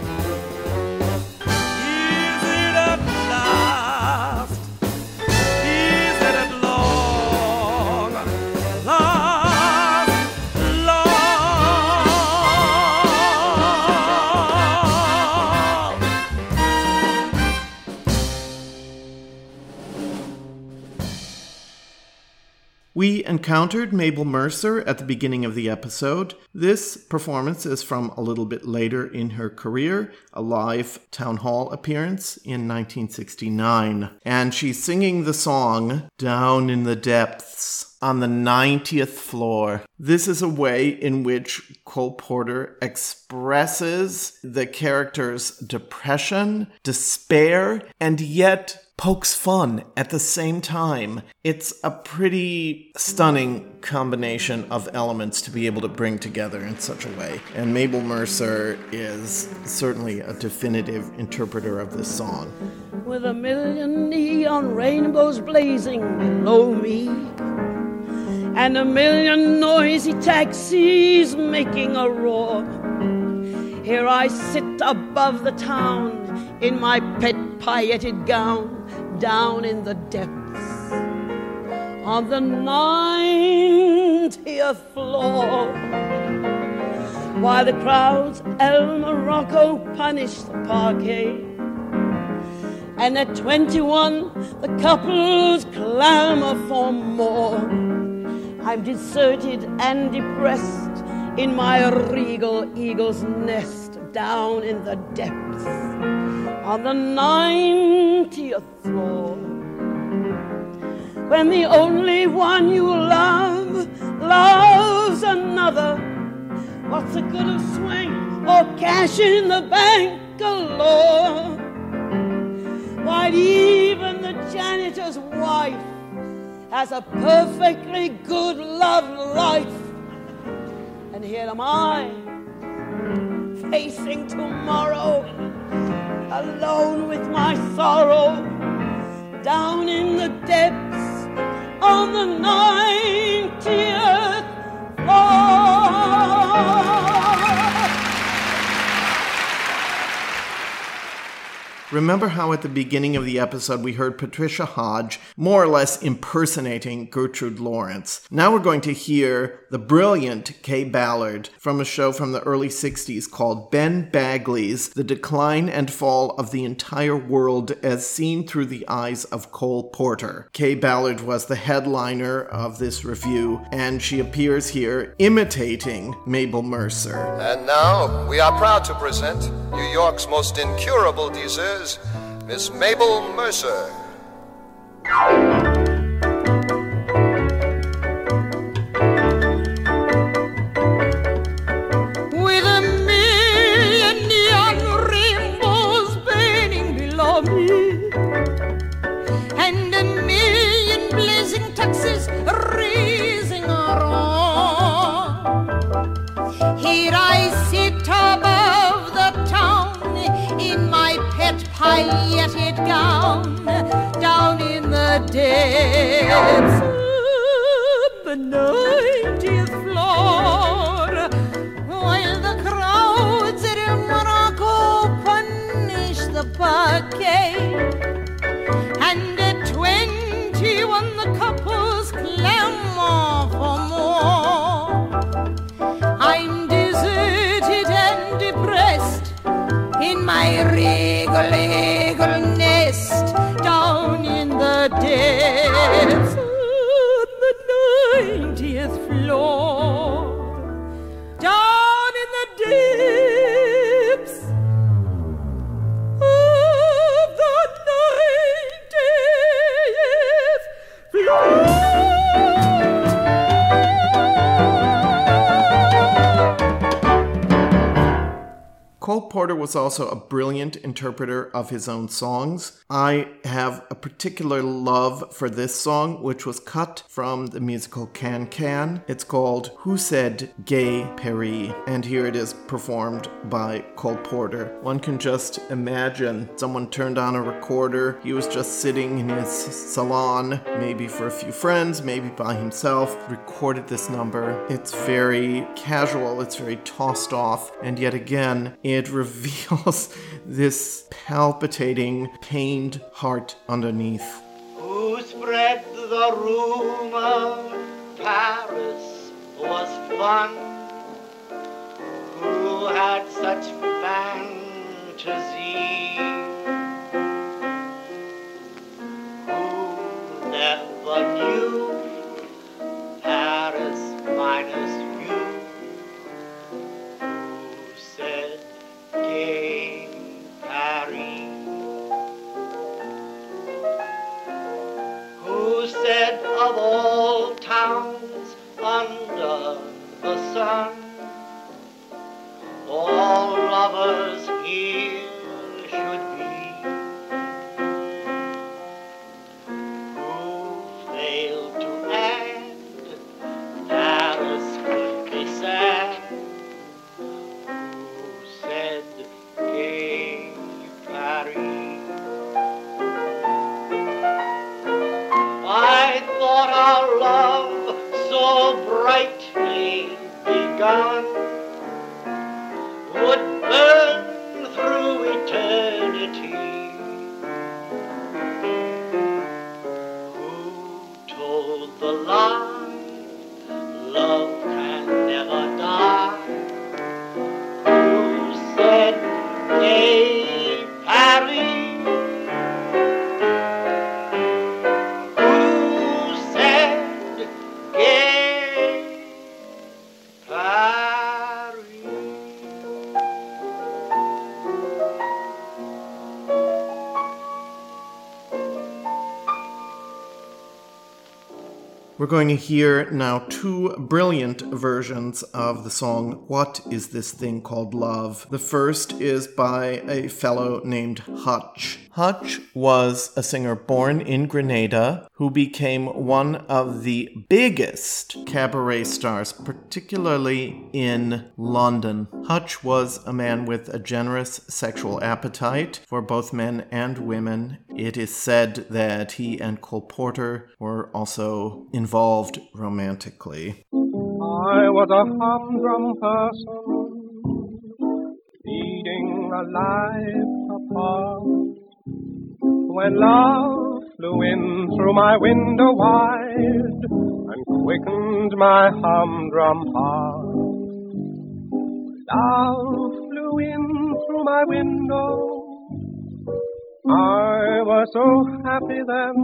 We encountered Mabel Mercer at the beginning of the episode. This performance is from a little bit later in her career, a live town hall appearance in 1969. And she's singing the song Down in the Depths on the 90th floor. This is a way in which Cole Porter expresses the character's depression, despair, and yet pokes fun at the same time. It's a pretty stunning combination of elements to be able to bring together in such a way. And Mabel Mercer is certainly a definitive interpreter of this song. With a million neon rainbows blazing below me, and a million noisy taxis making a roar. Here I sit above the town in my pet pailleted gown down in the depths on the 90th floor. While the crowds El Morocco punish the parquet. And at 21, the couples clamor for more. I'm deserted and depressed in my regal eagle's nest down in the depths on the 90th floor. When the only one you love loves another, what's the good of swing or cash in the bank galore? Why, even the janitor's wife has a perfectly good love life. And here am I, facing tomorrow alone with my sorrow down in the depths on the 90th floor. Remember how at the beginning of the episode we heard Patricia Hodge more or less impersonating Gertrude Lawrence? Now we're going to hear the brilliant Kaye Ballard from a show from the early 60s called Ben Bagley's The Decline and Fall of the Entire World as Seen Through the Eyes of Cole Porter. Kaye Ballard was the headliner of this revue, and she appears here imitating Mabel Mercer. And now we are proud to present New York's most incurable disease, Miss Mabel Mercer. Pet pailleted gown, down in the depths of the ninetieth floor, while the crowds at Morocco punish the parquet, and at twenty-one the couples in my regal eagle nest down in the depths of the ninetieth floor. Down in the depths Cole Porter was also a brilliant interpreter of his own songs. I have a particular love for this song, which was cut from the musical Can Can. It's called Who Said Gay Paris, and here it is performed by Cole Porter. One can just imagine someone turned on a recorder. He was just sitting in his salon, maybe for a few friends, maybe by himself, recorded this number. It's very casual, it's very tossed off, and yet again, it reveals this palpitating, pained heart underneath. Who spread the rumor Paris was fun? Who had such fantasy? Who never knew the sun. All lovers. Going to hear now two brilliant versions of the song What is This Thing Called Love? The first is by a fellow named Hutch. Hutch was a singer born in Grenada who became one of the biggest cabaret stars, particularly in London. Hutch was a man with a generous sexual appetite for both men and women. It is said that he and Cole Porter were also involved romantically. I was a humdrum person, a life apart. When love flew in through my window wide and quickened my humdrum heart. Love flew in through my window. I was so happy then.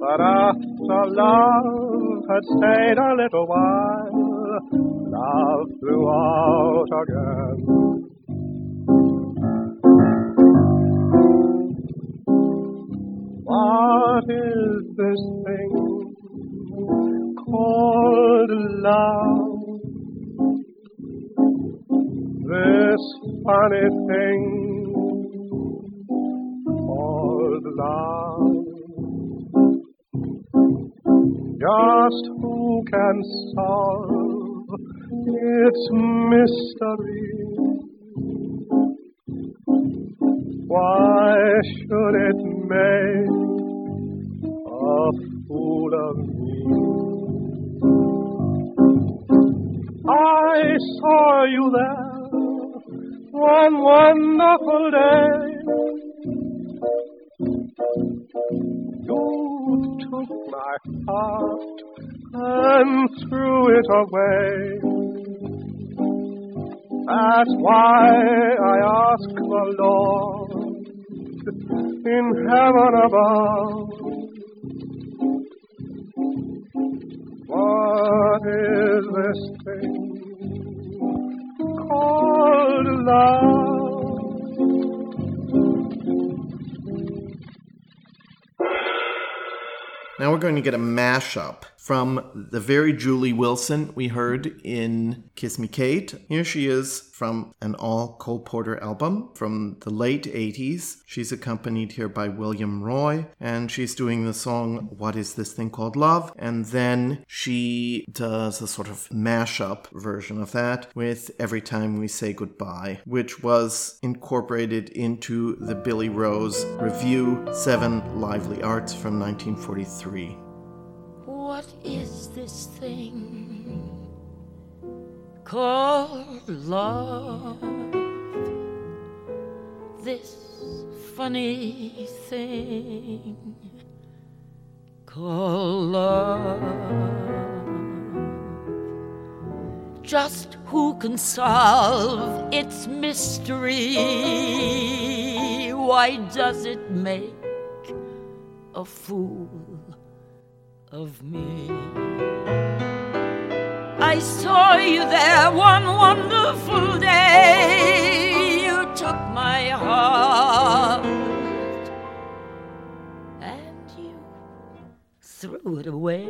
But after love had stayed a little while, love flew out again. What is this thing called love? This funny thing called love. Just who can solve its mystery? Why should it make a fool of me? I saw you there one wonderful day. You took my heart and threw it away. That's why I ask the Lord in heaven above. What is this thing called love? Now we're going to get a mashup from the very Julie Wilson we heard in Kiss Me Kate. Here she is from an all Cole Porter album from the late 80s. She's accompanied here by William Roy, and she's doing the song What Is This Thing Called Love? And then she does a sort of mashup version of that with Every Time We Say Goodbye, which was incorporated into the Billy Rose Revue 7 Lively Arts from 1943. What is this thing called love? This funny thing called love. Just who can solve its mystery? Why does it make a fool of me? I saw you there one wonderful day. You took my heart and you threw it away.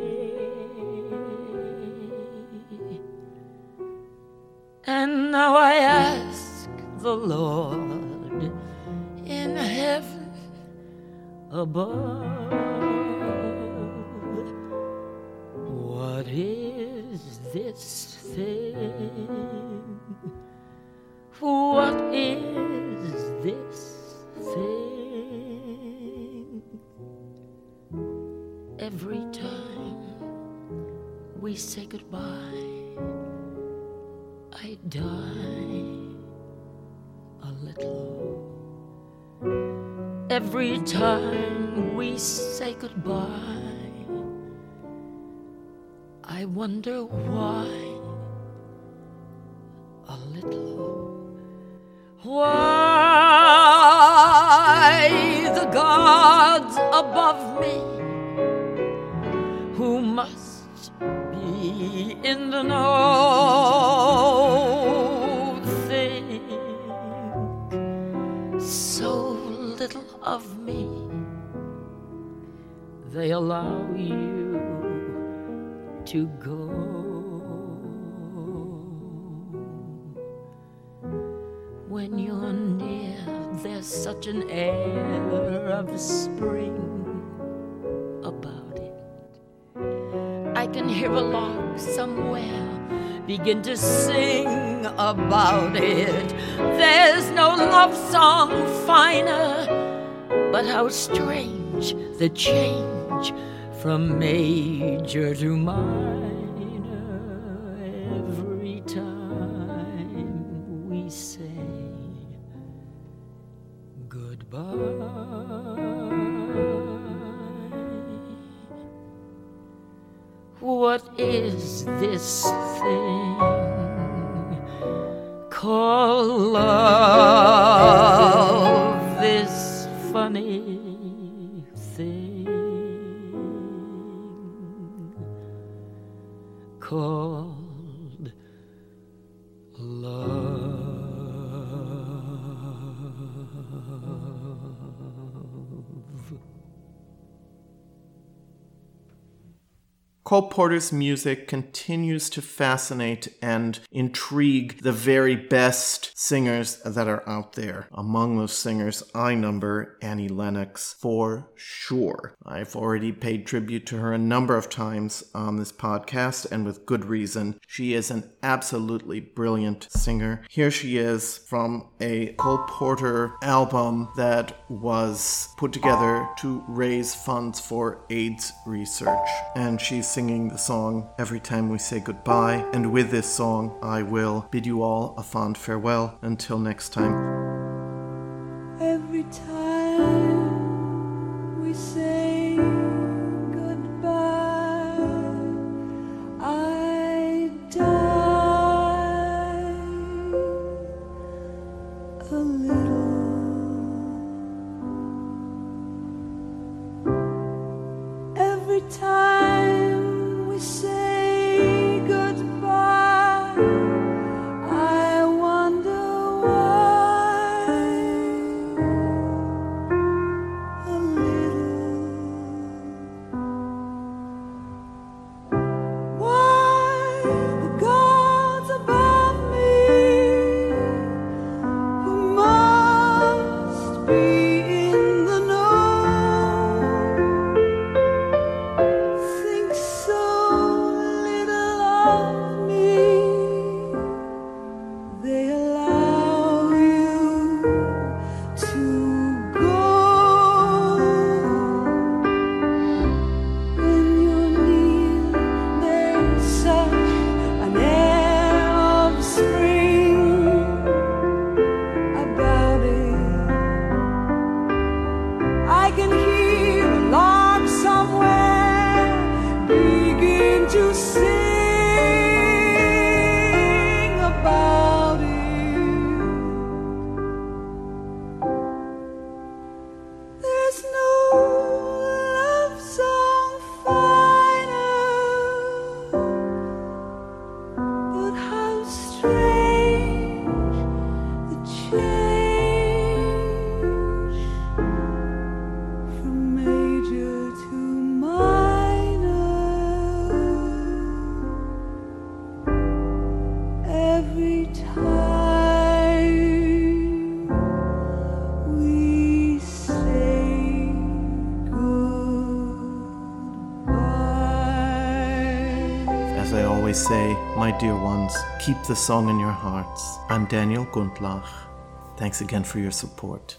And now I ask the Lord in heaven above, what is this thing? What is this thing? Every time we say goodbye, I die a little. Every time we say goodbye, I wonder why a little. Why the gods above me, who must be in the know, think so little of me they allow you to go. When you're near, there's such an air of spring about it. I can hear a lark somewhere begin to sing about it. There's no love song finer, but how strange the change from major to minor every time we say goodbye. What is this thing called love? Called Cole Porter's music continues to fascinate and intrigue the very best singers that are out there. Among those singers, I number Annie Lennox for sure. I've already paid tribute to her a number of times on this podcast, and with good reason. She is an absolutely brilliant singer. Here she is from a Cole Porter album that was put together to raise funds for AIDS research, and she's singing the song every time we say goodbye. And with this song, I will bid you all a fond farewell. Until next time. Every time we say keep the song in your hearts. I'm Daniel Gundlach. Thanks again for your support.